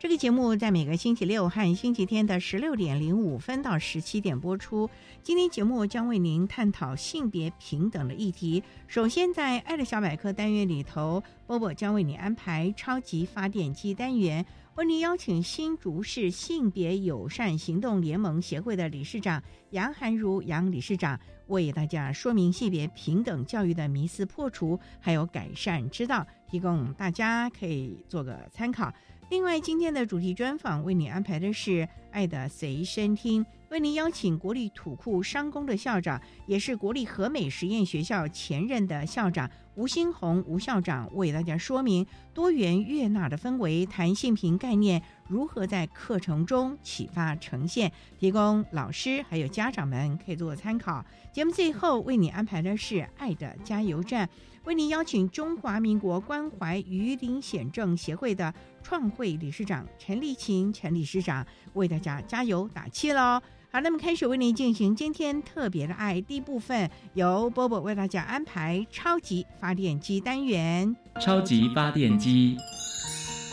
这个节目在每个星期六和星期天的十六点零五分到十七点播出。今天节目将为您探讨性别平等的议题。首先，在“爱的小百科”单元里头，波波将为你安排超级发电机单元。为您邀请新竹市性别友善行动联盟协会的理事长杨涵如杨理事长，为大家说明性别平等教育的迷思破除，还有改善之道，提供大家可以做个参考。另外，今天的主题专访为你安排的是《爱的随身听》。为您邀请国立土库商工的校长，也是国立和美实验学校前任的校长吴新红吴校长，为大家说明多元悦纳的氛围，弹性平概念如何在课程中启发呈现，提供老师还有家长们可以做参考。节目最后为你安排的是《爱的加油站》，为您邀请中华民国关怀鱼鳞癣症协会的创会理事长陈丽琴陈理事长，为大家加油打气喽！好，那么开始为您进行今天特别的爱第一部分，由波波为大家安排超级发电机单元。超级发电机，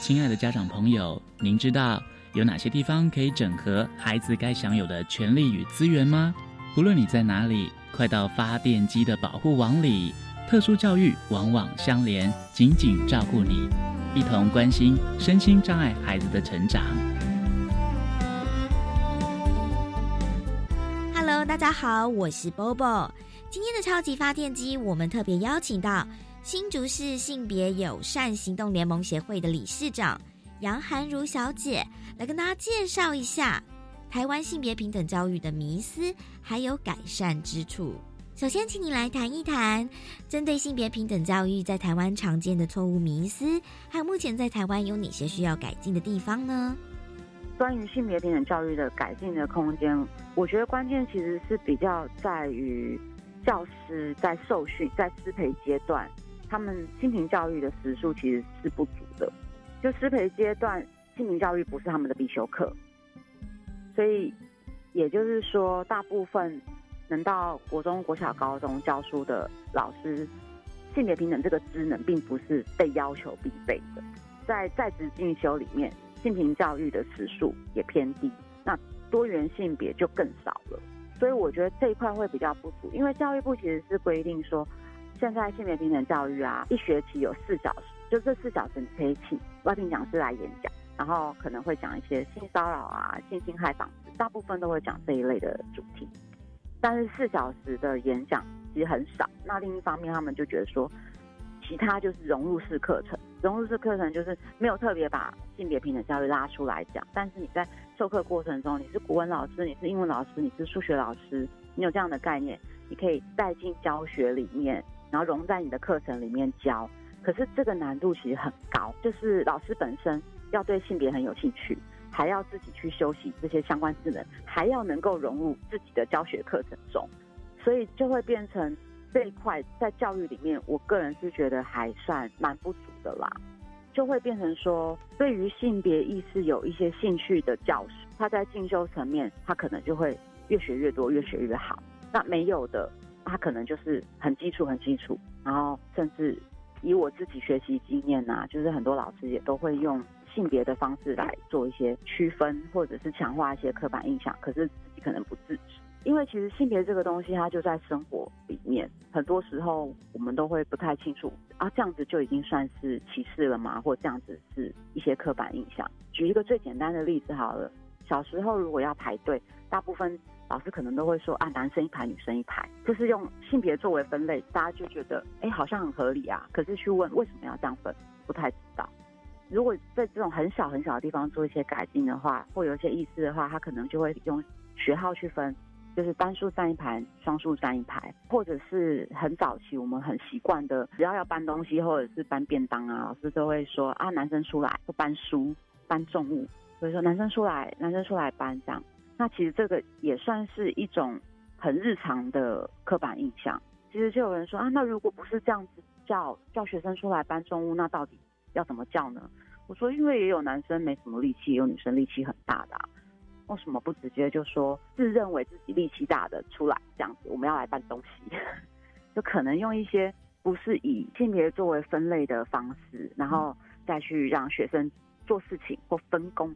亲爱的家长朋友，您知道有哪些地方可以整合孩子该享有的权利与资源吗？不论你在哪里，快到发电机的保护网里。特殊教育往往相连，紧紧照顾你，一同关心身心障碍孩子的成长。Hello，大家好，我是 Bobo。今天的超级发电机，我们特别邀请到新竹市性别友善行动联盟协会的理事长杨涵如小姐，来跟大家介绍一下台湾性别平等教育的迷思，还有改善之处。首先，请你来谈一谈针对性别平等教育在台湾常见的错误迷思，还有目前在台湾有哪些需要改进的地方呢？关于性别平等教育的改进的空间，我觉得关键其实是比较在于教师在受训、在师培阶段，他们性平教育的时数其实是不足的。就师培阶段，性平教育不是他们的必修课，所以也就是说，大部分能到国中、国小、高中教书的老师，性别平等这个职能并不是被要求必备的，在在职进修里面。性平教育的时数也偏低，那多元性别就更少了，所以我觉得这一块会比较不足。因为教育部其实是规定说，现在性别平等教育啊，一学期有四小时，就这四小时你可以请外聘讲师来演讲，然后可能会讲一些性骚扰啊、性侵害防治，大部分都会讲这一类的主题。但是四小时的演讲其实很少。那另一方面，他们就觉得说，其他就是融入式课程。融入式课程就是没有特别把性别平等教育拉出来讲，但是你在授课过程中，你是国文老师，你是英文老师，你是数学老师，你有这样的概念，你可以带进教学里面，然后融在你的课程里面教。可是这个难度其实很高，就是老师本身要对性别很有兴趣，还要自己去修习这些相关智能，还要能够融入自己的教学课程中，所以就会变成。这一块在教育里面，我个人是觉得还算蛮不足的啦，就会变成说，对于性别意识有一些兴趣的教师，他在进修层面，他可能就会越学越多，越学越好。那没有的，他可能就是很基础，很基础，然后甚至以我自己学习经验呐，就是很多老师也都会用性别的方式来做一些区分，或者是强化一些刻板印象，可是自己可能不自知。因为其实性别这个东西，它就在生活里面，很多时候我们都会不太清楚啊，这样子就已经算是歧视了吗？或这样子是一些刻板印象。举一个最简单的例子好了，小时候如果要排队，大部分老师可能都会说啊，男生一排，女生一排，就是用性别作为分类，大家就觉得哎，好像很合理啊。可是去问为什么要这样分，不太知道。如果在这种很小很小的地方做一些改进的话，或有一些意思的话，他可能就会用学号去分。就是单数站一排，双数站一排，或者是很早期我们很习惯的，只要要搬东西或者是搬便当啊，老师都会说啊，男生出来，搬书，搬重物，所以说男生出来，男生出来搬这样。那其实这个也算是一种很日常的刻板印象。其实就有人说啊，那如果不是这样子叫叫学生出来搬重物，那到底要怎么叫呢？我说，因为也有男生没什么力气，有女生力气很大的。为什么不直接就说自认为自己力气大的出来这样子？我们要来搬东西，就可能用一些不是以性别作为分类的方式，然后再去让学生做事情或分工。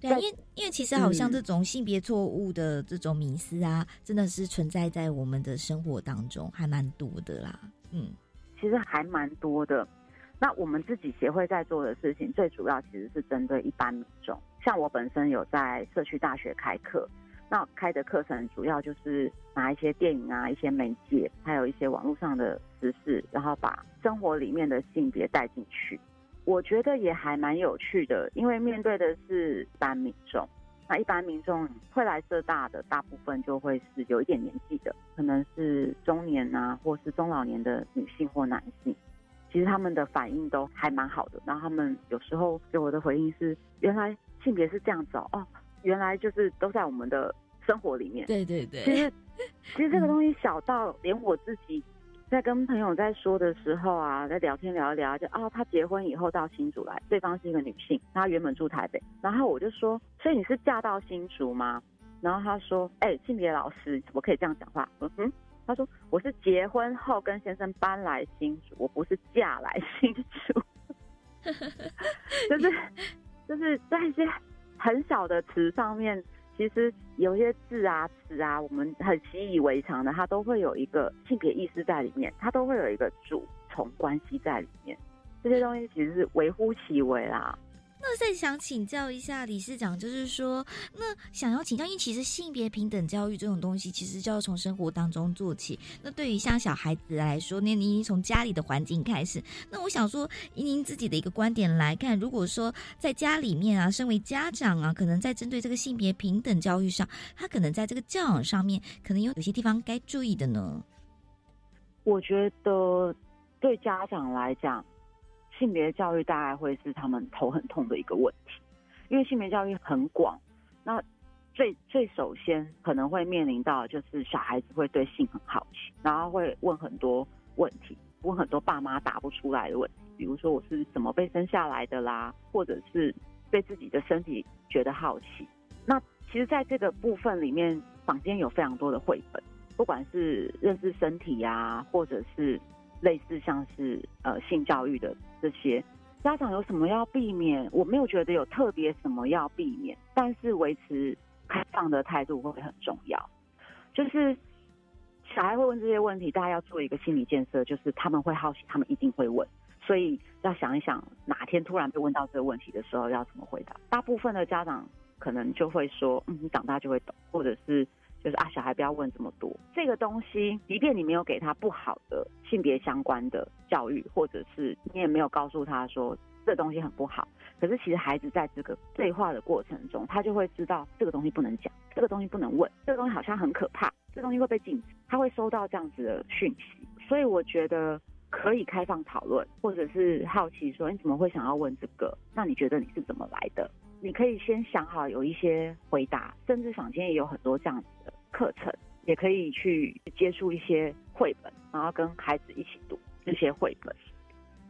对，因为因为其实好像这种性别错误的这种迷思啊，真的是存在在我们的生活当中，还蛮多的啦。嗯，其实还蛮多的。那我们自己协会在做的事情，最主要其实是针对一般民众。像我本身有在社区大学开课，那开的课程主要就是拿一些电影啊、一些媒介，还有一些网络上的知识，然后把生活里面的性别带进去。我觉得也还蛮有趣的，因为面对的是一般民众，那一般民众会来社大的大部分就会是有一点年纪的，可能是中年啊，或是中老年的女性或男性。其实他们的反应都还蛮好的，然后他们有时候给我的回应是：原来。性别是这样子哦，原来就是都在我们的生活里面。对对对，其实 其实这个东西小到连我自己在跟朋友在说的时候啊，在聊天聊一聊，就啊，他结婚以后到新竹来，对方是一个女性，她原本住台北，然后我就说，所以你是嫁到新竹吗？然后他说，哎，性别老师怎么可以这样讲话？嗯哼，他说我是结婚后跟先生搬来新竹，我不是嫁来新竹，就是。就是在一些很小的词上面，其实有些字啊、词啊，我们很习以为常的，它都会有一个性别意识在里面，它都会有一个主从关系在里面。这些东西其实是微乎其微啦。那再想请教一下理事长，就是说，那想要请教，因为其实性别平等教育这种东西，其实就要从生活当中做起。那对于像小孩子来说，那您从家里的环境开始。那我想说，以您自己的一个观点来看，如果说在家里面啊，身为家长啊，可能在针对这个性别平等教育上，他可能在这个教养上面，可能有有些地方该注意的呢。我觉得对家长来讲。性别教育大概会是他们头很痛的一个问题，因为性别教育很广。那最最首先可能会面临到就是小孩子会对性很好奇，然后会问很多问题，问很多爸妈答不出来的问题，比如说我是怎么被生下来的啦，或者是对自己的身体觉得好奇。那其实，在这个部分里面，坊间有非常多的绘本，不管是认识身体呀，或者是。类似像是呃性教育的这些，家长有什么要避免？我没有觉得有特别什么要避免，但是维持开放的态度会很重要。就是小孩会问这些问题，大家要做一个心理建设，就是他们会好奇，他们一定会问，所以要想一想哪天突然被问到这个问题的时候要怎么回答。大部分的家长可能就会说：“嗯，你长大就会懂。”或者是。就是啊，小孩不要问这么多。这个东西，即便你没有给他不好的性别相关的教育，或者是你也没有告诉他说这东西很不好，可是其实孩子在这个对话的过程中，他就会知道这个东西不能讲，这个东西不能问，这个东西好像很可怕，这东西会被禁止，他会收到这样子的讯息。所以我觉得可以开放讨论，或者是好奇说你怎么会想要问这个？那你觉得你是怎么来的？你可以先想好有一些回答，甚至坊间也有很多这样子的。课程也可以去接触一些绘本，然后跟孩子一起读这些绘本，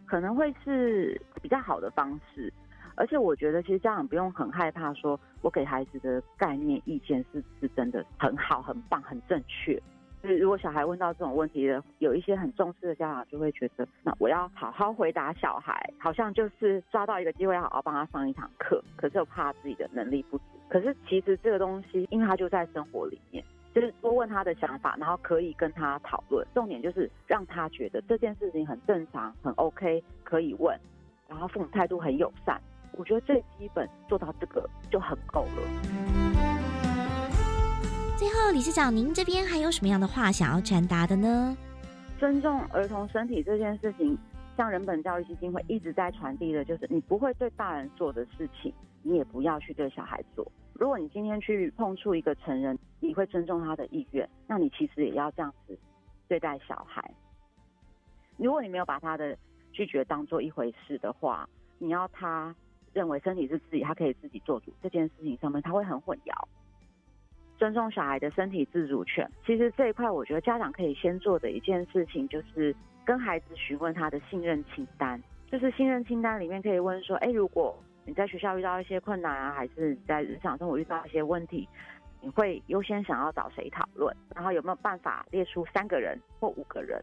可能会是比较好的方式。而且我觉得，其实家长不用很害怕，说我给孩子的概念意见是是真的很好、很棒、很正确。就是如果小孩问到这种问题的，有一些很重视的家长就会觉得，那我要好好回答小孩，好像就是抓到一个机会好好帮他上一堂课。可是又怕自己的能力不足。可是其实这个东西，因为他就在生活里面，就是多问他的想法，然后可以跟他讨论。重点就是让他觉得这件事情很正常、很 OK，可以问。然后父母态度很友善，我觉得最基本做到这个就很够了。最后，理事长，您这边还有什么样的话想要传达的呢？尊重儿童身体这件事情，像人本教育基金会一直在传递的，就是你不会对大人做的事情，你也不要去对小孩做。如果你今天去碰触一个成人，你会尊重他的意愿，那你其实也要这样子对待小孩。如果你没有把他的拒绝当做一回事的话，你要他认为身体是自己，他可以自己做主这件事情上面，他会很混淆。尊重小孩的身体自主权，其实这一块我觉得家长可以先做的一件事情，就是跟孩子询问他的信任清单。就是信任清单里面可以问说，哎，如果你在学校遇到一些困难啊，还是在日常生活遇到一些问题，你会优先想要找谁讨论？然后有没有办法列出三个人或五个人？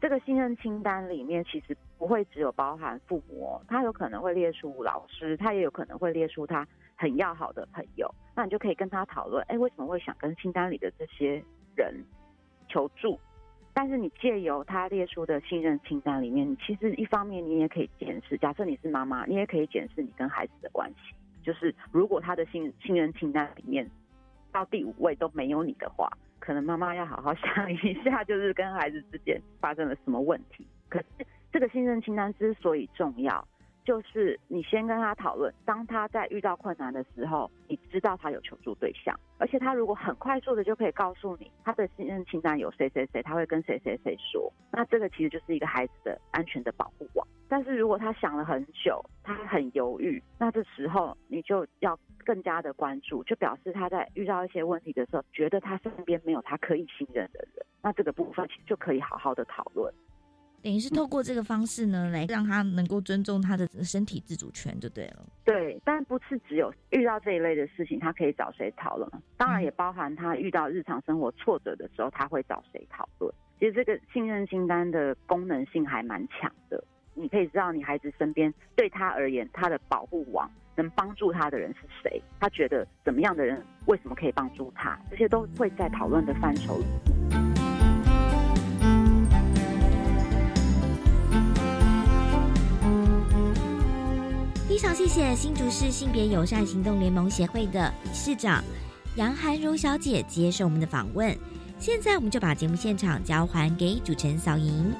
这个信任清单里面其实不会只有包含父母，他有可能会列出老师，他也有可能会列出他很要好的朋友。那你就可以跟他讨论，哎，为什么会想跟清单里的这些人求助？但是你借由他列出的信任清单里面，其实一方面你也可以检视，假设你是妈妈，你也可以检视你跟孩子的关系。就是如果他的信信任清单里面到第五位都没有你的话，可能妈妈要好好 想一下，就是跟孩子之间发生了什么问题。可是这个信任清单之所以重要。就是你先跟他讨论，当他在遇到困难的时候，你知道他有求助对象，而且他如果很快速的就可以告诉你他的信任清单有谁谁谁，他会跟谁谁谁说，那这个其实就是一个孩子的安全的保护网。但是如果他想了很久，他很犹豫，那这时候你就要更加的关注，就表示他在遇到一些问题的时候，觉得他身边没有他可以信任的人，那这个部分其实就可以好好的讨论。等于是透过这个方式呢，来让他能够尊重他的身体自主权，就对了。对，但不是只有遇到这一类的事情，他可以找谁讨论？当然也包含他遇到日常生活挫折的时候，他会找谁讨论？其实这个信任清单的功能性还蛮强的，你可以知道你孩子身边对他而言，他的保护网能帮助他的人是谁？他觉得怎么样的人为什么可以帮助他？这些都会在讨论的范畴里。非常谢谢新竹市性别友善行动联盟协会的理事长杨涵如小姐接受我们的访问。现在我们就把节目现场交还给主持人小莹。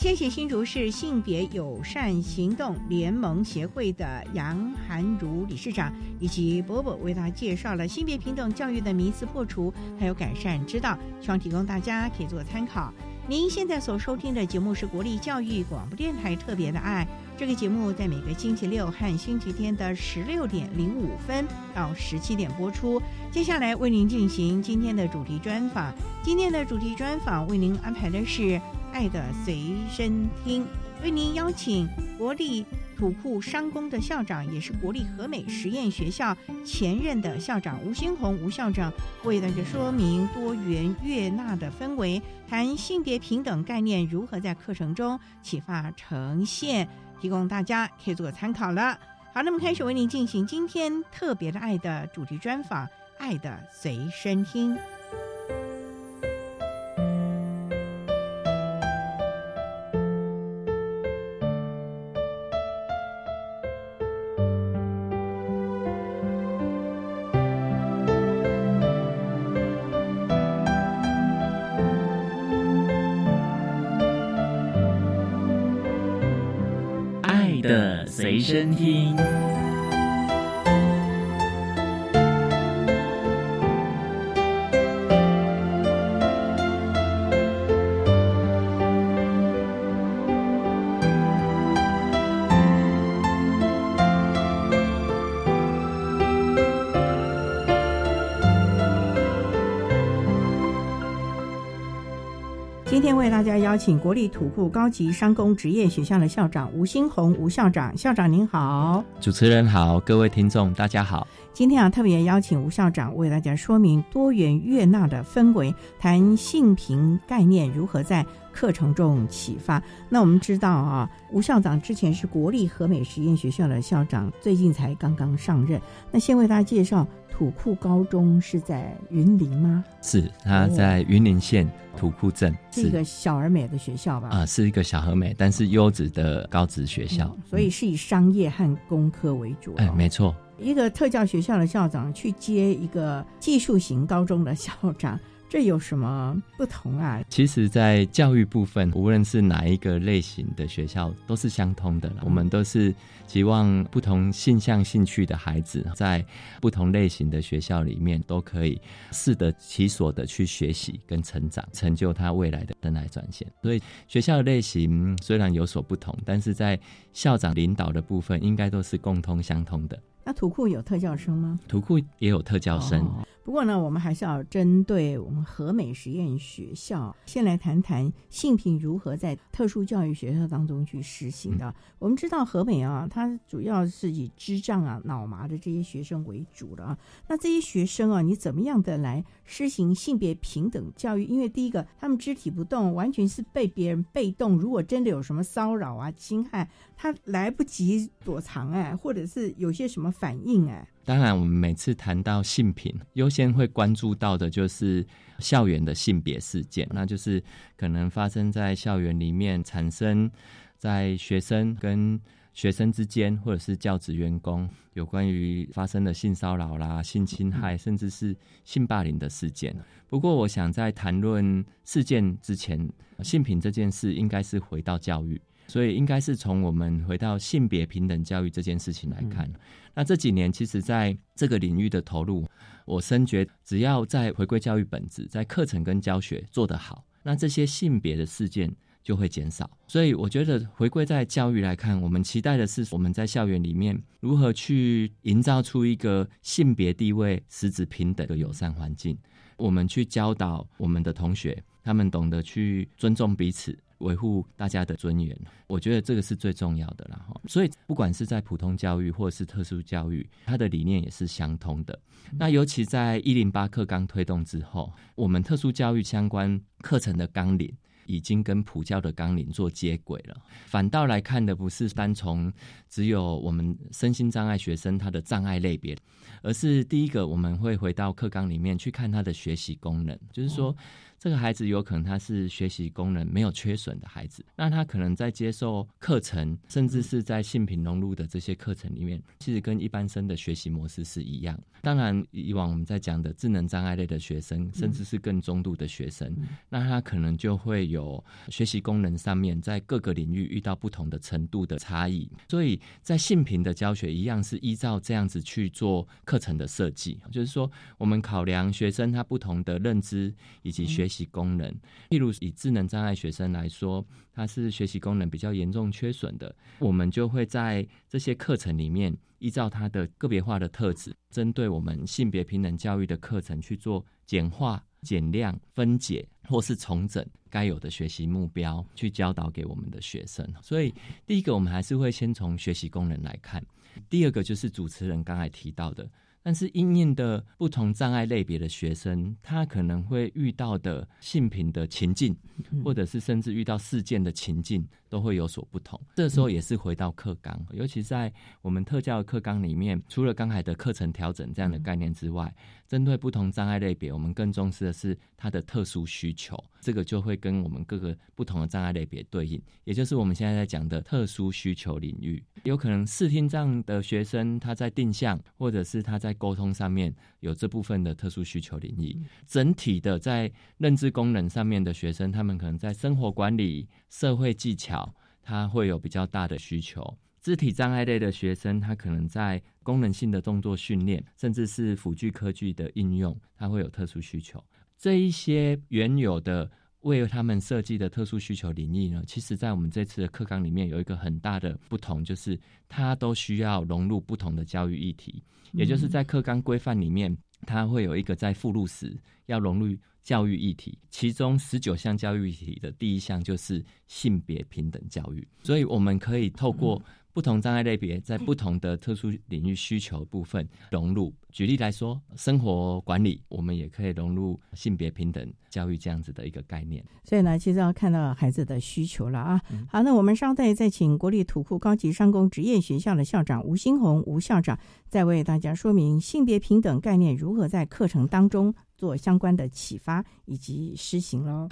谢谢新竹市性别友善行动联盟协会的杨涵如理事长以及伯伯为大家介绍了性别平等教育的迷思破除还有改善之道，希望提供大家可以做参考。您现在所收听的节目是国立教育广播电台特别的爱，这个节目在每个星期六和星期天的十六点零五分到十七点播出。接下来为您进行今天的主题专访，今天的主题专访为您安排的是。爱的随身听，为您邀请国立土库商工的校长，也是国立和美实验学校前任的校长吴新红吴校长，为大家说明多元悦纳的氛围，谈性别平等概念如何在课程中启发呈现，提供大家可以做个参考了。好，那么开始为您进行今天特别的爱的主题专访，《爱的随身听》。随身听邀请国立土库高级商工职业学校的校长吴新红吴校长，校长您好，主持人好，各位听众大家好。今天啊，特别邀请吴校长为大家说明多元悦纳的氛围，谈性平概念如何在课程中启发。那我们知道啊，吴校长之前是国立和美实验学校的校长，最近才刚刚上任。那先为大家介绍。土库高中是在云林吗？是，他在云林县土库镇，是一个小而美的学校吧？啊，是一个小而美，但是优质的高职学校，所以是以商业和工科为主。哎，没错，一个特教学校的校长去接一个技术型高中的校长。这有什么不同啊？其实，在教育部分，无论是哪一个类型的学校，都是相通的。我们都是希望不同性向、兴趣的孩子，在不同类型的学校里面，都可以适得其所的去学习跟成长，成就他未来的灯来转线。所以，学校的类型虽然有所不同，但是在校长领导的部分，应该都是共通相通的。那土库有特教生吗？土库也有特教生。不过呢，我们还是要针对我们和美实验学校，先来谈谈性平如何在特殊教育学校当中去实行的。我们知道和美啊，它主要是以智障啊、脑麻的这些学生为主的啊。那这些学生啊，你怎么样的来施行性别平等教育？因为第一个，他们肢体不动，完全是被别人被动。如果真的有什么骚扰啊、侵害，他来不及躲藏哎，或者是有些什么反应哎。当然，我们每次谈到性平，优先会关注到的就是校园的性别事件，那就是可能发生在校园里面，产生在学生跟学生之间，或者是教职员工有关于发生的性骚扰啦、性侵害，甚至是性霸凌的事件。不过，我想在谈论事件之前，性平这件事应该是回到教育。所以应该是从我们回到性别平等教育这件事情来看。那这几年其实在这个领域的投入，我深觉只要在回归教育本质，在课程跟教学做得好，那这些性别的事件就会减少。所以我觉得回归在教育来看，我们期待的是我们在校园里面如何去营造出一个性别地位实质平等的友善环境。我们去教导我们的同学，他们懂得去尊重彼此。维护大家的尊严，我觉得这个是最重要的啦哈。所以不管是在普通教育或是特殊教育，它的理念也是相通的。那尤其在一零八课纲推动之后，我们特殊教育相关课程的纲领已经跟普教的纲领做接轨了。反倒来看的不是单从只有我们身心障碍学生他的障碍类别，而是第一个我们会回到课纲里面去看他的学习功能，就是说。这个孩子有可能他是学习功能没有缺损的孩子，那他可能在接受课程，甚至是在性平融入的这些课程里面，其实跟一般生的学习模式是一样。当然，以往我们在讲的智能障碍类的学生，甚至是更中度的学生，那他可能就会有学习功能上面在各个领域遇到不同的程度的差异。所以在性平的教学一样是依照这样子去做课程的设计，就是说我们考量学生他不同的认知以及学。学习功能，例如以智能障碍学生来说，他是学习功能比较严重缺损的，我们就会在这些课程里面，依照他的个别化的特质，针对我们性别平等教育的课程去做简化、减量、分解或是重整该有的学习目标，去教导给我们的学生。所以，第一个我们还是会先从学习功能来看，第二个就是主持人刚才提到的。但是，因应的不同障碍类别的学生，他可能会遇到的性品的情境，或者是甚至遇到事件的情境，都会有所不同。这时候也是回到课纲，尤其在我们特教课纲里面，除了刚才的课程调整这样的概念之外。针对不同障碍类别，我们更重视的是他的特殊需求，这个就会跟我们各个不同的障碍类别对应，也就是我们现在在讲的特殊需求领域。有可能视听障的学生他在定向或者是他在沟通上面有这部分的特殊需求领域，整体的在认知功能上面的学生，他们可能在生活管理、社会技巧，他会有比较大的需求。肢体障碍类的学生，他可能在功能性的动作训练，甚至是辅具科技的应用，他会有特殊需求。这一些原有的为他们设计的特殊需求领域呢，其实在我们这次的课纲里面有一个很大的不同，就是它都需要融入不同的教育议题，也就是在课纲规范里面。它会有一个在附录时要融入教育议题，其中十九项教育议题的第一项就是性别平等教育，所以我们可以透过。不同障碍类别在不同的特殊领域需求部分融入。举例来说，生活管理我们也可以融入性别平等教育这样子的一个概念。所以呢，其实要看到孩子的需求了啊。好，那我们稍待再请国立土库高级商工职业学校的校长吴新红吴校长，再为大家说明性别平等概念如何在课程当中做相关的启发以及施行喽。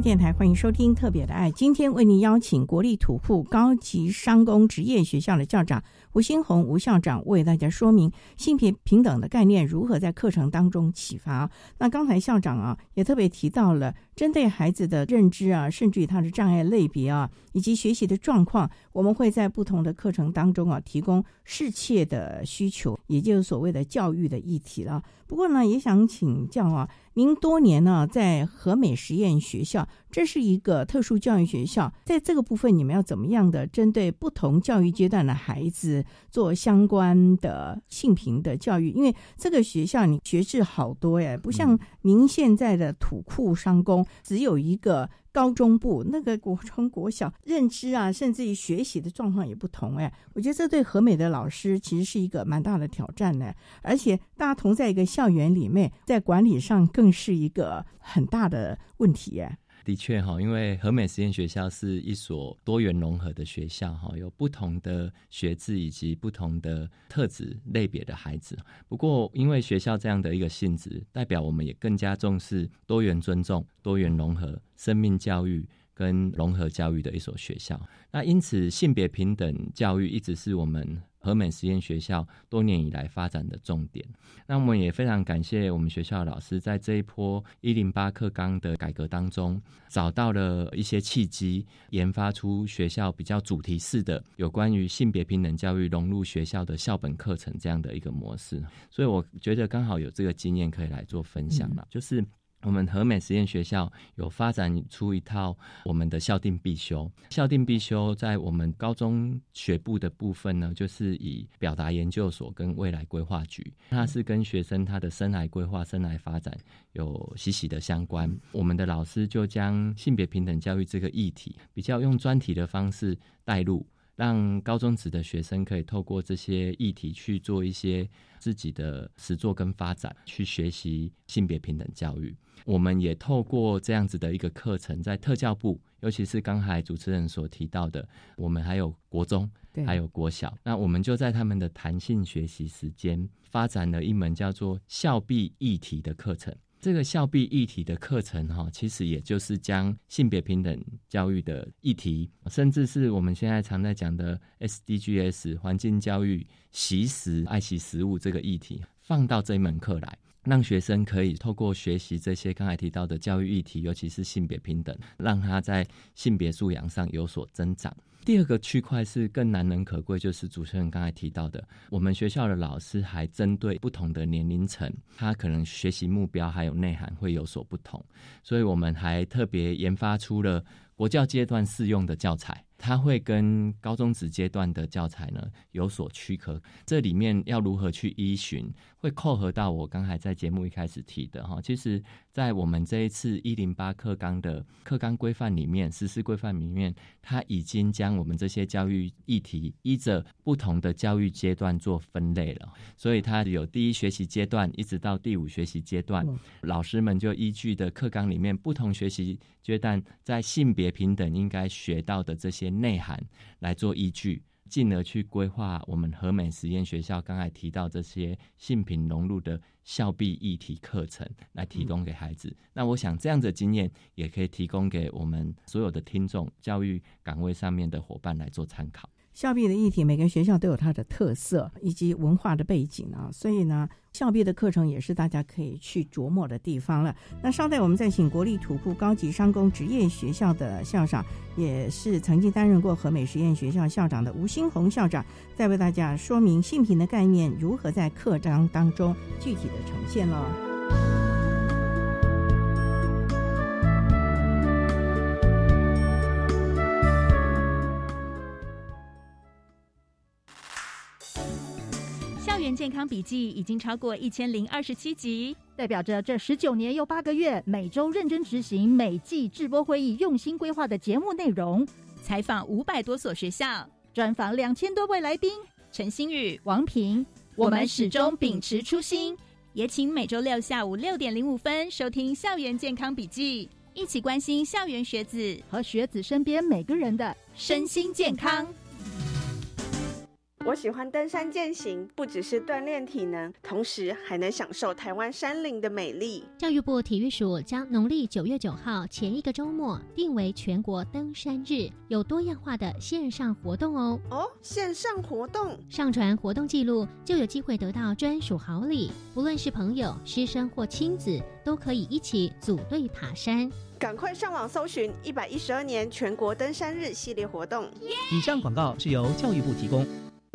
电台欢迎收听《特别的爱》，今天为您邀请国立土库高级商工职业学校的校长吴新红吴校长为大家说明性别平等的概念如何在课程当中启发。那刚才校长啊也特别提到了。针对孩子的认知啊，甚至于他的障碍类别啊，以及学习的状况，我们会在不同的课程当中啊，提供适切的需求，也就是所谓的教育的议题了。不过呢，也想请教啊，您多年呢在和美实验学校，这是一个特殊教育学校，在这个部分，你们要怎么样的针对不同教育阶段的孩子做相关的性平的教育？因为这个学校你学制好多耶，不像您现在的土库商工。只有一个高中部，那个国中、国小认知啊，甚至于学习的状况也不同哎。我觉得这对和美的老师其实是一个蛮大的挑战呢。而且大家同在一个校园里面，在管理上更是一个很大的问题哎。的确哈，因为和美实验学校是一所多元融合的学校哈，有不同的学制以及不同的特质类别的孩子。不过，因为学校这样的一个性质，代表我们也更加重视多元尊重、多元融合、生命教育跟融合教育的一所学校。那因此，性别平等教育一直是我们。和美实验学校多年以来发展的重点，那我们也非常感谢我们学校的老师，在这一波一零八课纲的改革当中，找到了一些契机，研发出学校比较主题式的有关于性别平等教育融入学校的校本课程这样的一个模式。所以我觉得刚好有这个经验可以来做分享了，就是。我们和美实验学校有发展出一套我们的校定必修。校定必修在我们高中学部的部分呢，就是以表达研究所跟未来规划局，它是跟学生他的生涯规划、生涯发展有息息的相关。我们的老师就将性别平等教育这个议题，比较用专题的方式带入。让高中职的学生可以透过这些议题去做一些自己的实作跟发展，去学习性别平等教育。我们也透过这样子的一个课程，在特教部，尤其是刚才主持人所提到的，我们还有国中，还有国小，那我们就在他们的弹性学习时间，发展了一门叫做校毕议题的课程。这个校毕议题的课程，哈，其实也就是将性别平等教育的议题，甚至是我们现在常在讲的 SDGs 环境教育、习食、爱惜食物这个议题，放到这一门课来，让学生可以透过学习这些刚才提到的教育议题，尤其是性别平等，让他在性别素养上有所增长。第二个区块是更难能可贵，就是主持人刚才提到的，我们学校的老师还针对不同的年龄层，他可能学习目标还有内涵会有所不同，所以我们还特别研发出了国教阶段适用的教材。它会跟高中职阶段的教材呢有所区隔，这里面要如何去依循，会扣合到我刚才在节目一开始提的哈。其实，在我们这一次一零八课纲的课纲规范里面，实施规范里面，它已经将我们这些教育议题依着不同的教育阶段做分类了。所以，它有第一学习阶段一直到第五学习阶段，老师们就依据的课纲里面不同学习阶段在性别平等应该学到的这些。内涵来做依据，进而去规划我们和美实验学校刚才提到这些性品融入的校必议题课程，来提供给孩子。那我想这样的经验也可以提供给我们所有的听众、教育岗位上面的伙伴来做参考。校毕的议题，每个学校都有它的特色以及文化的背景啊，所以呢，校毕的课程也是大家可以去琢磨的地方了。那稍待，我们再请国立土库高级商工职业学校的校长，也是曾经担任过和美实验学校校长的吴新红校长，再为大家说明性平的概念如何在课章当中具体的呈现了。健康笔记已经超过一千零二十七集，代表着这十九年又八个月，每周认真执行，每季直播会议用心规划的节目内容，采访五百多所学校，专访两千多位来宾。陈新宇、王平，我们始终秉持初心，也请每周六下午六点零五分收听校园健康笔记，一起关心校园学子和学子身边每个人的身心健康。我喜欢登山健行，不只是锻炼体能，同时还能享受台湾山林的美丽。教育部体育署将农历九月九号前一个周末定为全国登山日，有多样化的线上活动哦。哦，线上活动，上传活动记录就有机会得到专属好礼，不论是朋友、师生或亲子，都可以一起组队爬山。赶快上网搜寻一百一十二年全国登山日系列活动。以上广告是由教育部提供。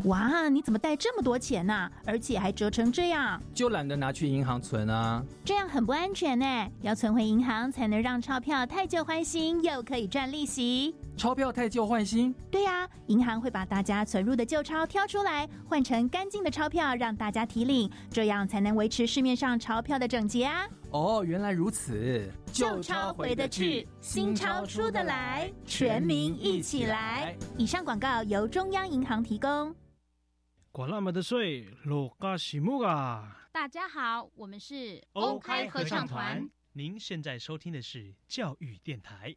哇，你怎么带这么多钱呢？而且还折成这样，就懒得拿去银行存啊。这样很不安全呢，要存回银行才能让钞票太旧换新，又可以赚利息。钞票太旧换新？对呀，银行会把大家存入的旧钞挑出来，换成干净的钞票让大家提领，这样才能维持市面上钞票的整洁啊。哦，原来如此。旧钞回得去，新钞出得来，全民一起来。以上广告由中央银行提供。管那么的水，落嘎西木啊！大家好，我们是欧开合唱团。您现在收听的是教育电台。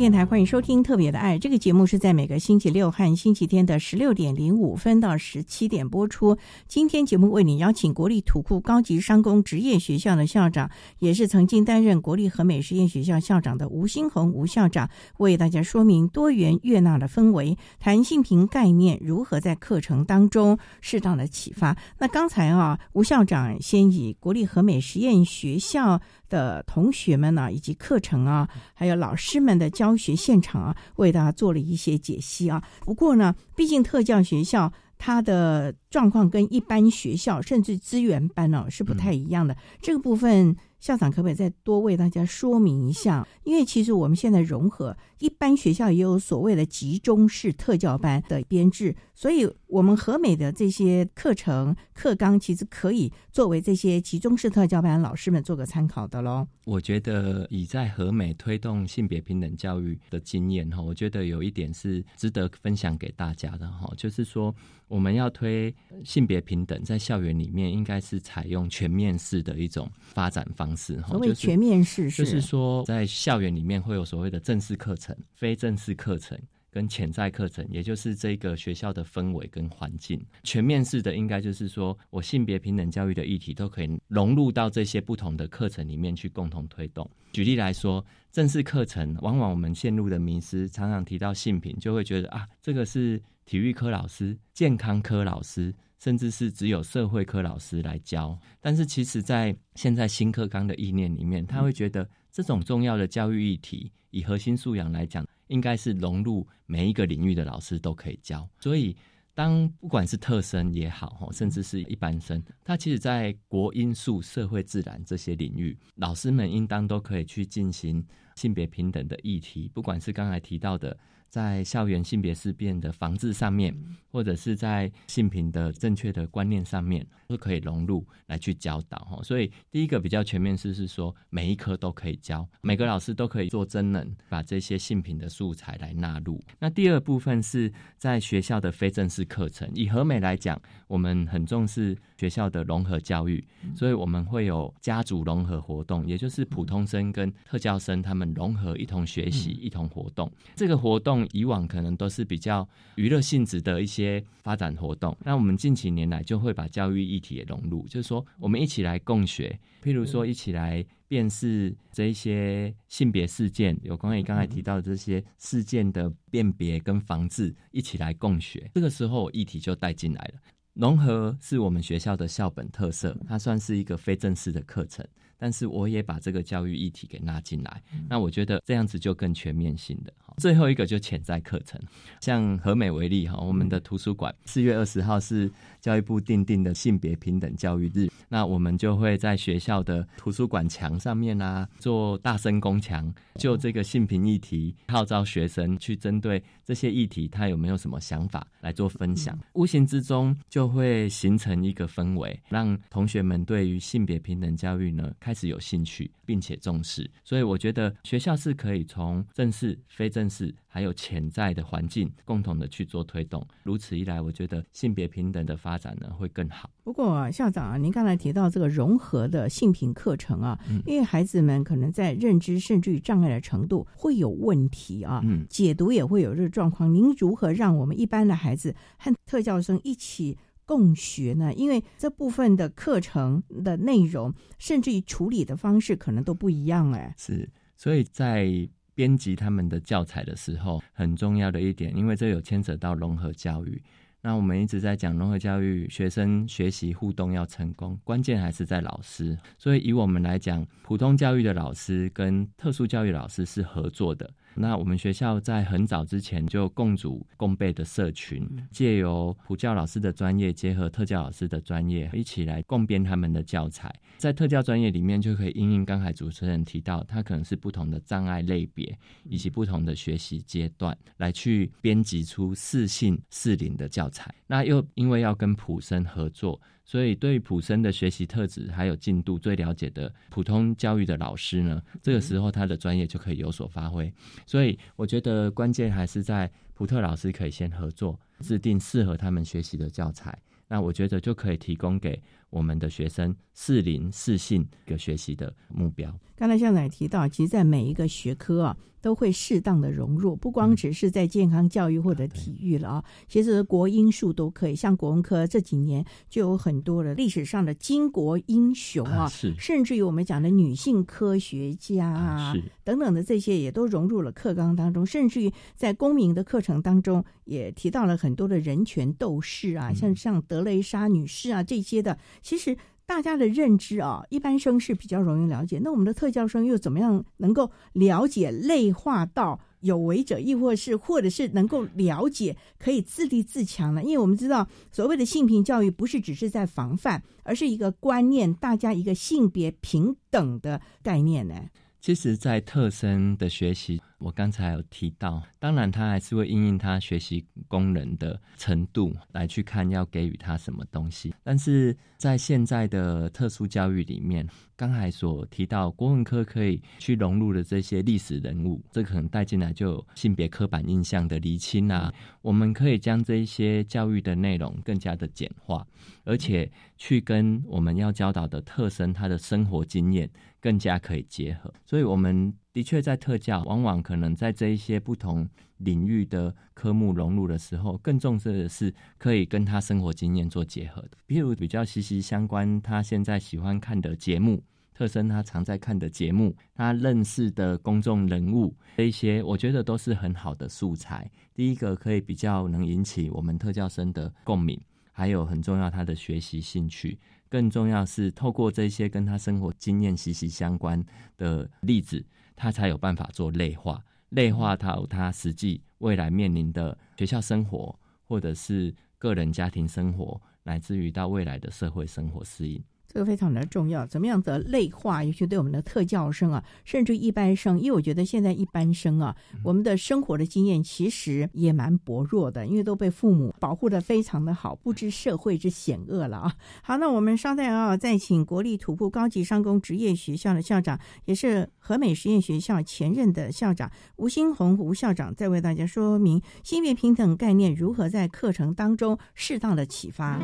电台欢迎收听《特别的爱》这个节目，是在每个星期六和星期天的十六点零五分到十七点播出。今天节目为你邀请国立土库高级商工职业学校的校长，也是曾经担任国立和美实验学校校长的吴新红吴校长，为大家说明多元悦纳的氛围，弹性平概念如何在课程当中适当的启发。那刚才啊，吴校长先以国立和美实验学校。的同学们呢，以及课程啊，还有老师们的教学现场啊，为大家做了一些解析啊。不过呢，毕竟特教学校它的状况跟一般学校甚至资源班呢是不太一样的，这个部分。校长可不可以再多为大家说明一下？因为其实我们现在融合一般学校也有所谓的集中式特教班的编制，所以我们和美的这些课程课纲其实可以作为这些集中式特教班老师们做个参考的喽。我觉得以在和美推动性别平等教育的经验哈，我觉得有一点是值得分享给大家的哈，就是说我们要推性别平等在校园里面，应该是采用全面式的一种发展方式。所谓全面式，就是说在校园里面会有所谓的正式课程、非正式课程跟潜在课程，也就是这个学校的氛围跟环境。全面式的应该就是说我性别平等教育的议题都可以融入到这些不同的课程里面去共同推动。举例来说，正式课程往往我们陷入的迷失，常常提到性平，就会觉得啊，这个是体育科老师、健康科老师。甚至是只有社会科老师来教，但是其实，在现在新课纲的意念里面，他会觉得这种重要的教育议题，以核心素养来讲，应该是融入每一个领域的老师都可以教。所以，当不管是特生也好，甚至是一般生，他其实在国因素、社会自然这些领域，老师们应当都可以去进行性别平等的议题，不管是刚才提到的。在校园性别事变的防治上面，或者是在性平的正确的观念上面，都可以融入来去教导哈。所以第一个比较全面是是说，每一科都可以教，每个老师都可以做真人，把这些性平的素材来纳入。那第二部分是在学校的非正式课程，以和美来讲，我们很重视学校的融合教育，所以我们会有家族融合活动，也就是普通生跟特教生他们融合一同学习、一同活动。这个活动。以往可能都是比较娱乐性质的一些发展活动，那我们近几年来就会把教育议题也融入，就是说我们一起来共学，譬如说一起来辨识这一些性别事件，有关于刚才提到的这些事件的辨别跟防治，一起来共学。这个时候议题就带进来了。融合是我们学校的校本特色，它算是一个非正式的课程。但是我也把这个教育议题给纳进来，那我觉得这样子就更全面性的。最后一个就潜在课程，像和美为例哈，我们的图书馆四月二十号是教育部定定的性别平等教育日，那我们就会在学校的图书馆墙上面啊做大声公墙，就这个性平议题号召学生去针对这些议题，他有没有什么想法来做分享，无形之中就会形成一个氛围，让同学们对于性别平等教育呢。开始有兴趣，并且重视，所以我觉得学校是可以从正式、非正式，还有潜在的环境，共同的去做推动。如此一来，我觉得性别平等的发展呢会更好。不过，校长啊，您刚才提到这个融合的性平课程啊，因为孩子们可能在认知甚至于障碍的程度会有问题啊，解读也会有这个状况。您如何让我们一般的孩子和特教生一起？共学呢？因为这部分的课程的内容，甚至于处理的方式，可能都不一样哎。是，所以在编辑他们的教材的时候，很重要的一点，因为这有牵扯到融合教育。那我们一直在讲融合教育，学生学习互动要成功，关键还是在老师。所以以我们来讲，普通教育的老师跟特殊教育老师是合作的。那我们学校在很早之前就共组共备的社群，借由普教老师的专业结合特教老师的专业，一起来共编他们的教材。在特教专业里面，就可以因应刚才主持人提到，它可能是不同的障碍类别以及不同的学习阶段，来去编辑出适性适龄的教材。那又因为要跟普生合作。所以，对于普生的学习特质还有进度最了解的普通教育的老师呢，这个时候他的专业就可以有所发挥。所以，我觉得关键还是在普特老师可以先合作，制定适合他们学习的教材。那我觉得就可以提供给我们的学生适龄适性一个学习的目标。刚才校长也提到，其实，在每一个学科啊。都会适当的融入，不光只是在健康教育或者体育了啊，其实国英数都可以。像国文科这几年就有很多的历史上的巾帼英雄啊，是，甚至于我们讲的女性科学家啊，等等的这些也都融入了课纲当中，甚至于在公民的课程当中也提到了很多的人权斗士啊，像像德雷莎女士啊这些的，其实。大家的认知啊，一般生是比较容易了解。那我们的特教生又怎么样能够了解、内化到有为者，亦或是或者是能够了解，可以自立自强呢？因为我们知道，所谓的性平教育不是只是在防范，而是一个观念，大家一个性别平等的概念呢。其实，在特生的学习。我刚才有提到，当然他还是会因应他学习功能的程度来去看要给予他什么东西。但是在现在的特殊教育里面，刚才所提到国文科可以去融入的这些历史人物，这可能带进来就性别刻板印象的厘清啊。我们可以将这一些教育的内容更加的简化，而且去跟我们要教导的特生他的生活经验更加可以结合。所以我们。的确，在特教往往可能在这一些不同领域的科目融入的时候，更重视的是可以跟他生活经验做结合的。比如比较息息相关，他现在喜欢看的节目，特生他常在看的节目，他认识的公众人物，这一些我觉得都是很好的素材。第一个可以比较能引起我们特教生的共鸣，还有很重要他的学习兴趣。更重要是透过这些跟他生活经验息息相关的例子。他才有办法做内化，内化到他实际未来面临的学校生活，或者是个人家庭生活，乃至于到未来的社会生活适应。这个非常的重要，怎么样的内化？尤其对我们的特教生啊，甚至一般生，因为我觉得现在一般生啊，我们的生活的经验其实也蛮薄弱的，因为都被父母保护的非常的好，不知社会之险恶了啊。好，那我们稍待啊，再请国立土木高级商工职业学校的校长，也是和美实验学校前任的校长吴新红吴校长，再为大家说明性别平等概念如何在课程当中适当的启发。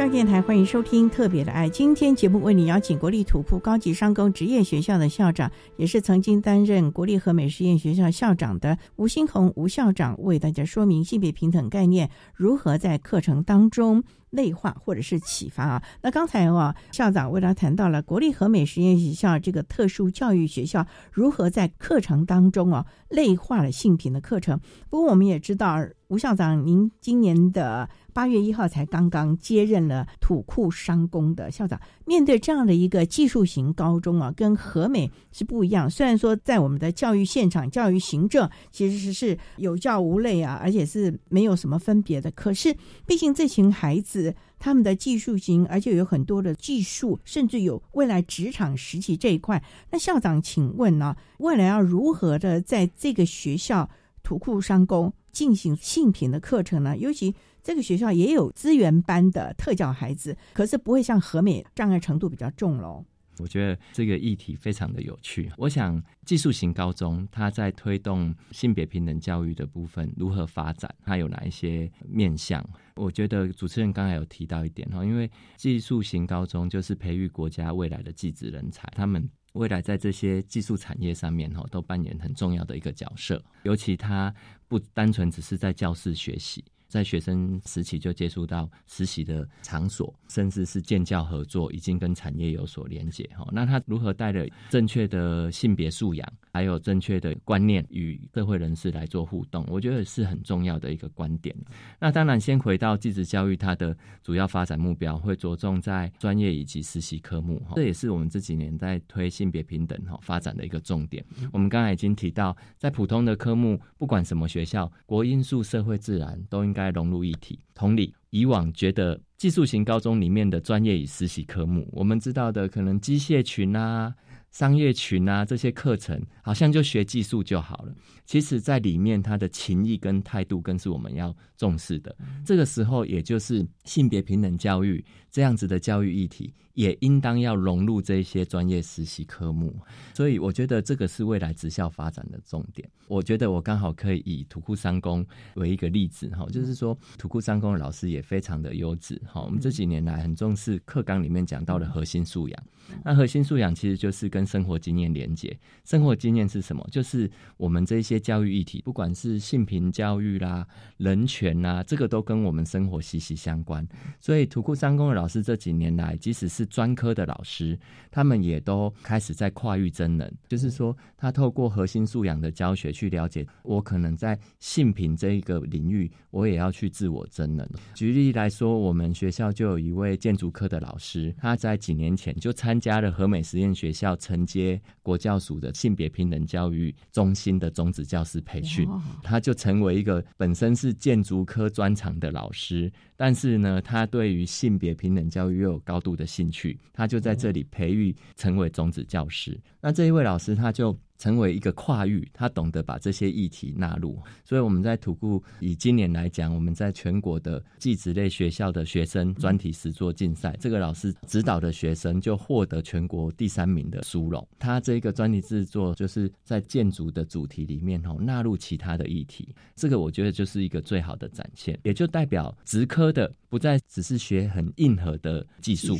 教电台欢迎收听《特别的爱》。今天节目为你邀请国立土库高级商工职业学校的校长，也是曾经担任国立和美实验学校校长的吴新红吴校长，为大家说明性别平等概念如何在课程当中内化或者是启发啊。那刚才啊，校长为大家谈到了国立和美实验学校这个特殊教育学校如何在课程当中啊内化了性平的课程。不过我们也知道，吴校长您今年的。八月一号才刚刚接任了土库商工的校长，面对这样的一个技术型高中啊，跟和美是不一样。虽然说在我们的教育现场，教育行政其实是有教无类啊，而且是没有什么分别的。可是，毕竟这群孩子他们的技术型，而且有很多的技术，甚至有未来职场实习这一块。那校长，请问呢，未来要如何的在这个学校土库商工进行性平的课程呢？尤其这个学校也有资源班的特教孩子，可是不会像和美障碍程度比较重喽。我觉得这个议题非常的有趣。我想技术型高中它在推动性别平等教育的部分如何发展，它有哪一些面向？我觉得主持人刚才有提到一点哈，因为技术型高中就是培育国家未来的技职人才，他们未来在这些技术产业上面哈都扮演很重要的一个角色，尤其他不单纯只是在教室学习。在学生时期就接触到实习的场所，甚至是建教合作，已经跟产业有所连接哈。那他如何带着正确的性别素养，还有正确的观念与社会人士来做互动？我觉得是很重要的一个观点。那当然，先回到继职教育，它的主要发展目标会着重在专业以及实习科目哈。这也是我们这几年在推性别平等哈发展的一个重点。我们刚才已经提到，在普通的科目，不管什么学校，国因素、社会、自然都应该。该融入一体。同理，以往觉得技术型高中里面的专业与实习科目，我们知道的可能机械群啊、商业群啊这些课程，好像就学技术就好了。其实，在里面他的情谊跟态度，更是我们要重视的。这个时候，也就是性别平等教育这样子的教育议题。也应当要融入这些专业实习科目，所以我觉得这个是未来职校发展的重点。我觉得我刚好可以以土库三公为一个例子哈，就是说土库三公的老师也非常的优质哈。我们这几年来很重视课纲里面讲到的核心素养，那核心素养其实就是跟生活经验连接。生活经验是什么？就是我们这些教育议题，不管是性平教育啦、人权啦，这个都跟我们生活息息相关。所以土库三公的老师这几年来，即使是专科的老师，他们也都开始在跨域真人，就是说，他透过核心素养的教学去了解，我可能在性平这一个领域，我也要去自我真人。举例来说，我们学校就有一位建筑科的老师，他在几年前就参加了和美实验学校承接国教署的性别平等教育中心的种子教师培训，他就成为一个本身是建筑科专长的老师。但是呢，他对于性别平等教育又有高度的兴趣，他就在这里培育成为种子教师。那这一位老师，他就。成为一个跨域，他懂得把这些议题纳入，所以我们在土库以今年来讲，我们在全国的技职类学校的学生专题实作竞赛，这个老师指导的学生就获得全国第三名的殊荣。他这个专题制作就是在建筑的主题里面哦，纳入其他的议题，这个我觉得就是一个最好的展现，也就代表职科的不再只是学很硬核的技术。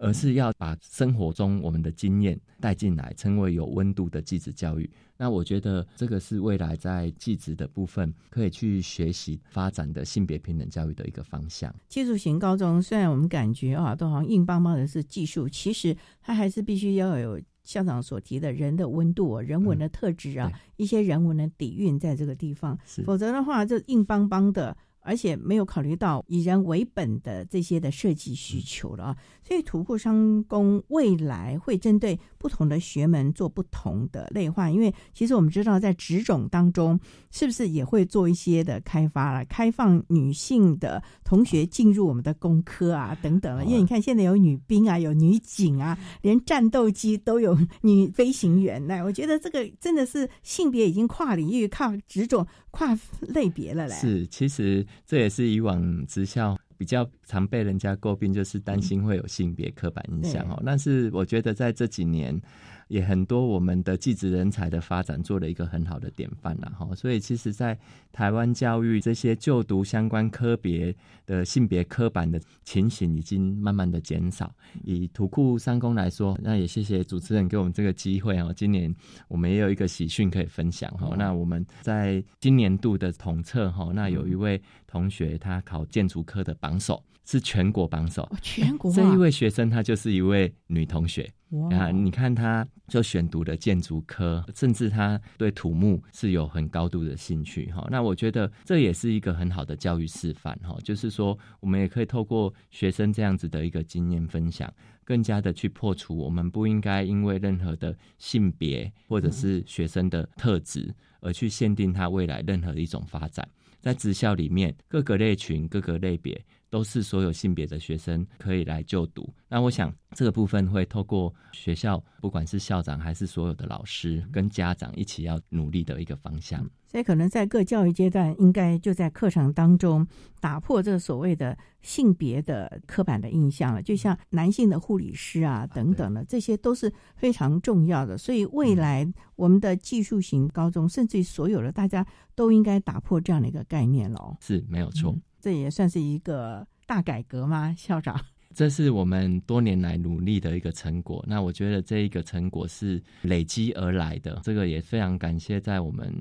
而是要把生活中我们的经验带进来，成为有温度的继职教育。那我觉得这个是未来在继职的部分可以去学习发展的性别平等教育的一个方向。技术型高中虽然我们感觉啊，都好像硬邦邦的是技术，其实它还是必须要有校长所提的人的温度、人文的特质啊，一些人文的底蕴在这个地方。否则的话，就硬邦邦的。而且没有考虑到以人为本的这些的设计需求了啊，所以土库商工未来会针对不同的学门做不同的类化，因为其实我们知道在职种当中是不是也会做一些的开发了，开放女性的同学进入我们的工科啊等等了，因为你看现在有女兵啊，有女警啊，连战斗机都有女飞行员呢，我觉得这个真的是性别已经跨领域、跨职种、跨类别了嘞。是，其实。这也是以往职校比较常被人家诟病，就是担心会有性别刻板印象哦。但是我觉得在这几年。也很多我们的技职人才的发展做了一个很好的典范了哈，所以其实，在台湾教育这些就读相关科别的性别刻板的情形，已经慢慢的减少。以土库三公来说，那也谢谢主持人给我们这个机会哦。今年我们也有一个喜讯可以分享哈。那我们在今年度的统测哈，那有一位同学他考建筑科的榜首。是全国榜首，全国这一位学生，她就是一位女同学啊！你看，他就选读的建筑科，甚至他对土木是有很高度的兴趣哈。那我觉得这也是一个很好的教育示范哈，就是说，我们也可以透过学生这样子的一个经验分享，更加的去破除我们不应该因为任何的性别或者是学生的特质而去限定他未来任何一种发展。在职校里面，各个类群、各个类别。都是所有性别的学生可以来就读。那我想这个部分会透过学校，不管是校长还是所有的老师跟家长一起要努力的一个方向。所以可能在各教育阶段，应该就在课程当中打破这个所谓的性别的刻板的印象了。就像男性的护理师啊等等的，这些都是非常重要的。所以未来我们的技术型高中，甚至于所有的大家都应该打破这样的一个概念了。是没有错。这也算是一个大改革吗，校长？这是我们多年来努力的一个成果。那我觉得这一个成果是累积而来的，这个也非常感谢在我们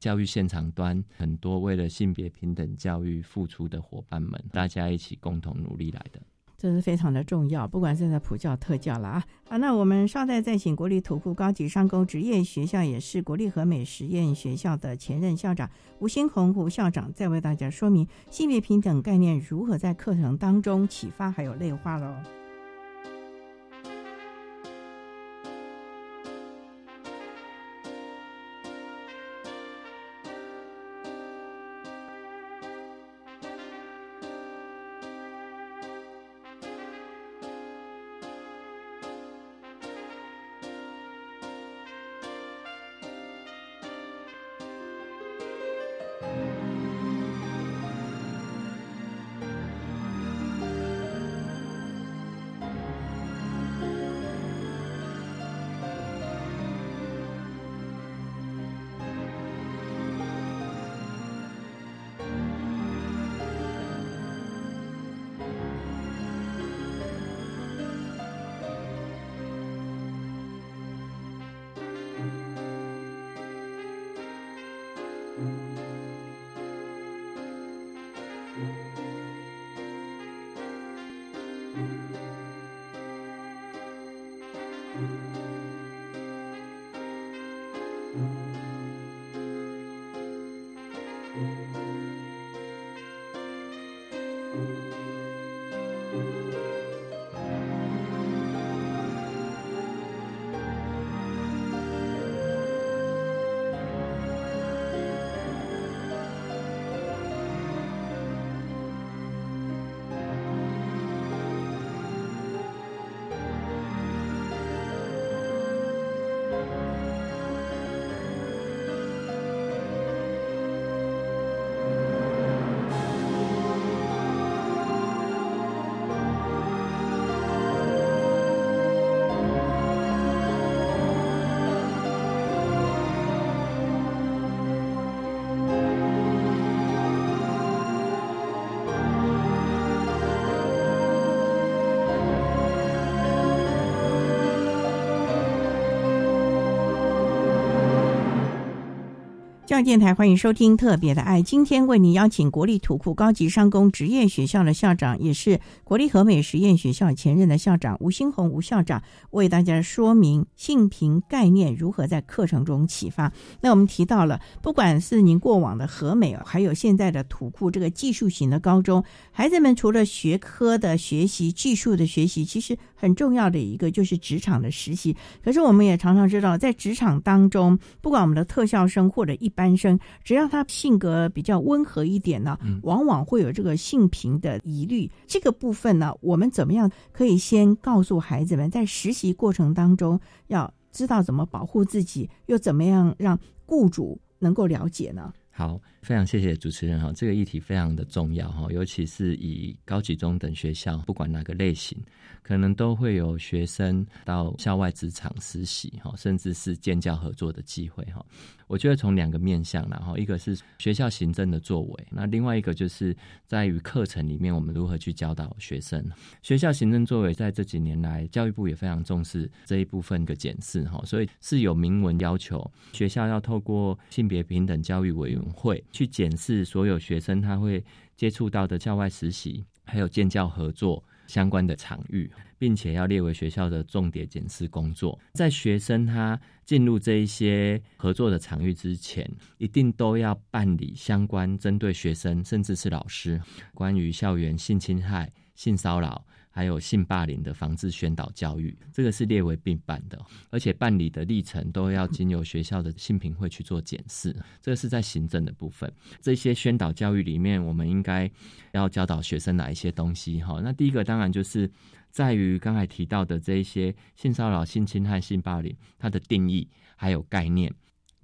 教育现场端很多为了性别平等教育付出的伙伴们，大家一起共同努力来的。这是非常的重要，不管是在普教、特教了啊。好，那我们稍待再请国立土库高级商工职业学校，也是国立和美实验学校的前任校长吴新红吴校长，再为大家说明性别平等概念如何在课程当中启发还有内化喽。教育电台欢迎收听《特别的爱》，今天为您邀请国立土库高级商工职业学校的校长，也是国立和美实验学校前任的校长吴新红吴校长，为大家说明性平概念如何在课程中启发。那我们提到了，不管是您过往的和美，还有现在的土库这个技术型的高中，孩子们除了学科的学习、技术的学习，其实很重要的一个就是职场的实习。可是我们也常常知道，在职场当中，不管我们的特校生或者一般。男生只要他性格比较温和一点呢，往往会有这个性平的疑虑。这个部分呢，我们怎么样可以先告诉孩子们，在实习过程当中要知道怎么保护自己，又怎么样让雇主能够了解呢？好，非常谢谢主持人哈，这个议题非常的重要哈，尤其是以高级中等学校，不管哪个类型，可能都会有学生到校外职场实习哈，甚至是建教合作的机会哈。我觉得从两个面向，然后一个是学校行政的作为，那另外一个就是在于课程里面我们如何去教导学生。学校行政作为在这几年来，教育部也非常重视这一部分的检视哈，所以是有明文要求学校要透过性别平等教育委员会。去检视所有学生他会接触到的校外实习，还有建教合作相关的场域，并且要列为学校的重点检视工作。在学生他进入这一些合作的场域之前，一定都要办理相关针对学生甚至是老师关于校园性侵害、性骚扰。还有性霸凌的防治宣导教育，这个是列为并办的，而且办理的历程都要经由学校的性评会去做检视。这个是在行政的部分。这些宣导教育里面，我们应该要教导学生哪一些东西？哈，那第一个当然就是在于刚才提到的这一些性骚扰、性侵害、性霸凌它的定义还有概念。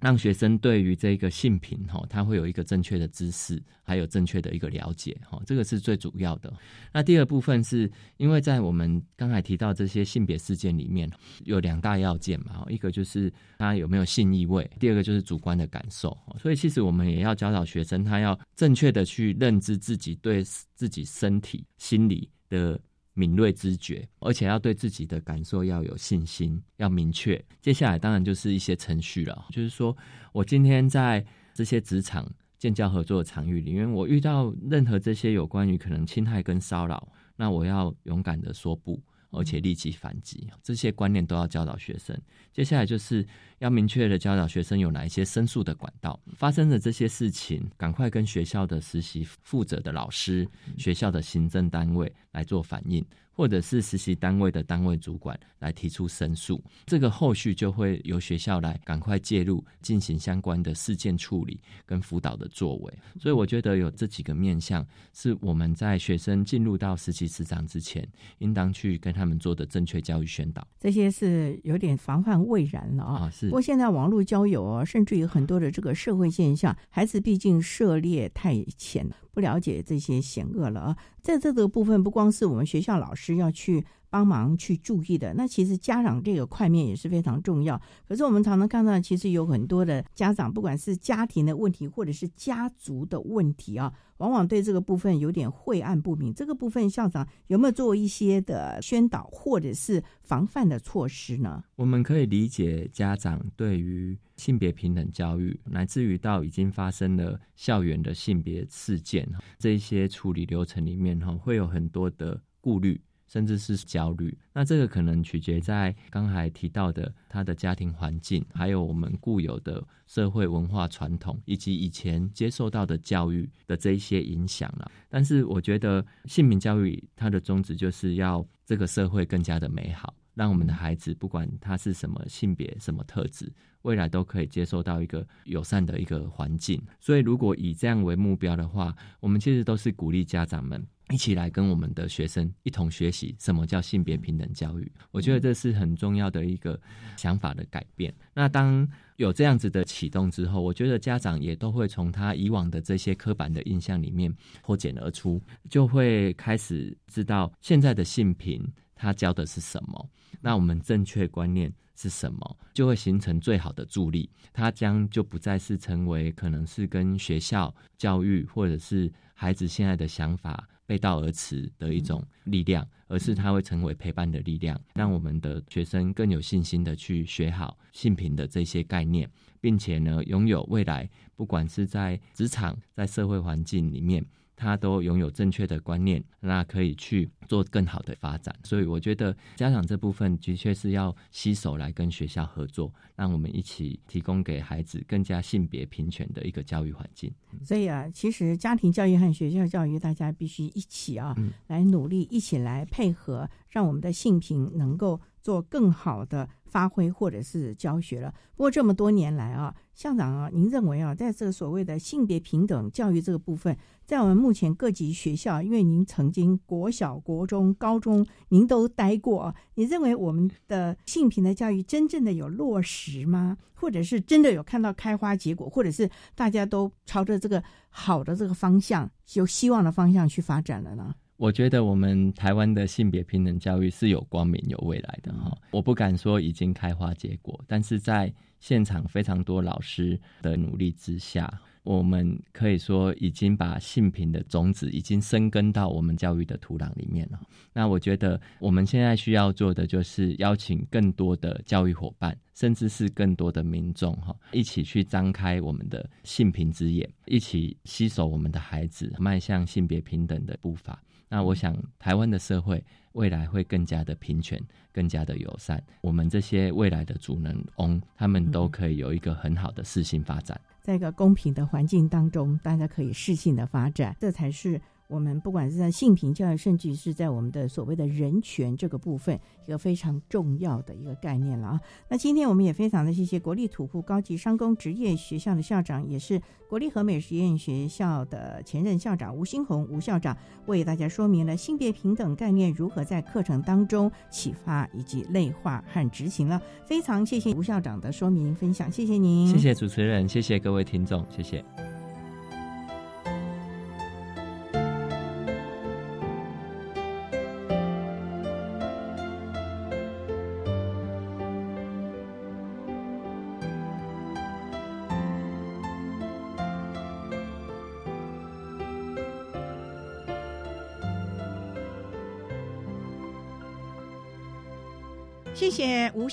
让学生对于这个性平哈，他会有一个正确的知识，还有正确的一个了解哈，这个是最主要的。那第二部分是因为在我们刚才提到这些性别事件里面，有两大要件嘛，一个就是他有没有性意味，第二个就是主观的感受。所以其实我们也要教导学生，他要正确的去认知自己对自己身体、心理的。敏锐知觉，而且要对自己的感受要有信心，要明确。接下来当然就是一些程序了，就是说我今天在这些职场建教合作的场域里面，我遇到任何这些有关于可能侵害跟骚扰，那我要勇敢的说不。而且立即反击，这些观念都要教导学生。接下来就是要明确的教导学生有哪一些申诉的管道，发生的这些事情，赶快跟学校的实习负责的老师、学校的行政单位来做反应。或者是实习单位的单位主管来提出申诉，这个后续就会由学校来赶快介入，进行相关的事件处理跟辅导的作为。所以我觉得有这几个面向，是我们在学生进入到实习职场之前，应当去跟他们做的正确教育宣导。这些是有点防患未然了啊！是。不过现在网络交友啊，甚至于很多的这个社会现象，孩子毕竟涉猎太浅。不了解这些险恶了啊，在这个部分，不光是我们学校老师要去。帮忙去注意的，那其实家长这个块面也是非常重要。可是我们常常看到，其实有很多的家长，不管是家庭的问题，或者是家族的问题啊，往往对这个部分有点晦暗不明。这个部分校长有没有做一些的宣导，或者是防范的措施呢？我们可以理解家长对于性别平等教育，乃至于到已经发生了校园的性别事件，这些处理流程里面哈，会有很多的顾虑。甚至是焦虑，那这个可能取决在刚才提到的他的家庭环境，还有我们固有的社会文化传统，以及以前接受到的教育的这一些影响了。但是我觉得性平教育它的宗旨就是要这个社会更加的美好，让我们的孩子不管他是什么性别、什么特质，未来都可以接受到一个友善的一个环境。所以如果以这样为目标的话，我们其实都是鼓励家长们。一起来跟我们的学生一同学习什么叫性别平等教育，我觉得这是很重要的一个想法的改变。那当有这样子的启动之后，我觉得家长也都会从他以往的这些刻板的印象里面脱茧而出，就会开始知道现在的性平他教的是什么，那我们正确观念是什么，就会形成最好的助力。他将就不再是成为可能是跟学校教育或者是孩子现在的想法。背道而驰的一种力量，而是它会成为陪伴的力量，让我们的学生更有信心的去学好性平的这些概念，并且呢，拥有未来，不管是在职场、在社会环境里面。他都拥有正确的观念，那可以去做更好的发展。所以我觉得家长这部分的确是要携手来跟学校合作，让我们一起提供给孩子更加性别平权的一个教育环境。所以啊，其实家庭教育和学校教育，大家必须一起啊来努力，一起来配合，让我们的性平能够做更好的发挥或者是教学了。不过这么多年来啊，校长啊，您认为啊，在这个所谓的性别平等教育这个部分，在我们目前各级学校，因为您曾经国小、国中、高中您都待过，你认为我们的性平的教育真正的有落实吗？或者是真的有看到开花结果，或者是大家都朝着这个好的这个方向、有希望的方向去发展了呢？我觉得我们台湾的性别平等教育是有光明、有未来的哈。我不敢说已经开花结果，但是在现场非常多老师的努力之下，我们可以说已经把性平的种子已经生根到我们教育的土壤里面了。那我觉得我们现在需要做的就是邀请更多的教育伙伴，甚至是更多的民众哈，一起去张开我们的性平之眼，一起携手我们的孩子迈向性别平等的步伐。那我想，台湾的社会未来会更加的平权，更加的友善。我们这些未来的主人翁，他们都可以有一个很好的适性发展，在一个公平的环境当中，大家可以适性的发展，这才是。我们不管是在性平教育，甚至是在我们的所谓的人权这个部分，一个非常重要的一个概念了啊。那今天我们也非常的谢谢国立土库高级商工职业学校的校长，也是国立和美实验学校的前任校长吴新红吴校长，为大家说明了性别平等概念如何在课程当中启发以及内化和执行了。非常谢谢吴校长的说明分享，谢谢您，谢谢主持人，谢谢各位听众，谢谢。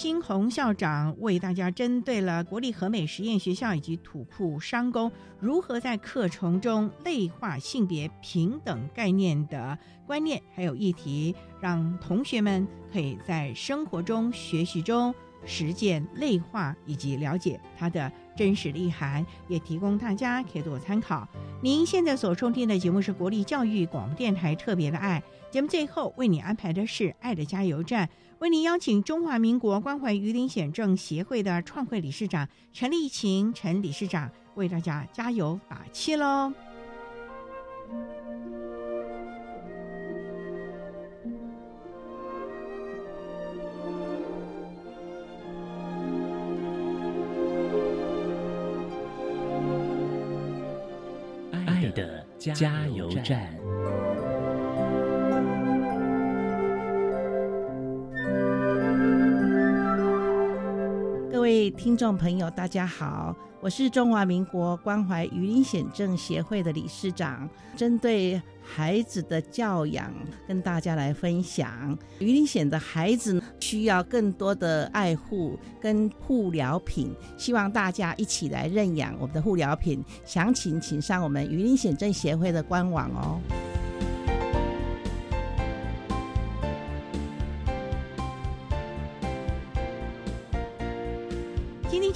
新红校长为大家针对了国立和美实验学校以及土库商工如何在课程中内化性别平等概念的观念还有议题，让同学们可以在生活中学习中实践内化以及了解它的真实内涵，也提供大家可以做参考。您现在所收听的节目是国立教育广播电台特别的爱节目，最后为你安排的是爱的加油站。为您邀请中华民国关怀鱼鳞险症协会的创会理事长陈丽琴陈理事长为大家加油打气喽！爱的加油站。听众朋友，大家好，我是中华民国关怀鱼鳞癣症协会的理事长。针对孩子的教养，跟大家来分享，鱼鳞癣的孩子需要更多的爱护跟护疗品，希望大家一起来认养我们的护疗品。详情请上我们鱼鳞癣症协会的官网哦。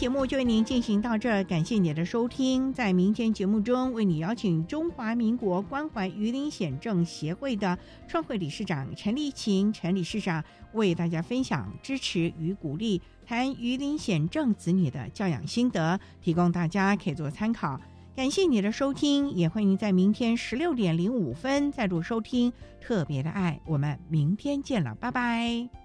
节目就为您进行到这儿，感谢你的收听。在明天节目中，为你邀请中华民国关怀鱼鳞癣症协会的创会理事长陈丽琴陈理事长，为大家分享支持与鼓励谈鱼鳞癣症子女的教养心得，提供大家可以做参考。感谢你的收听，也欢迎在明天十六点零五分再度收听特别的爱。我们明天见了，拜拜。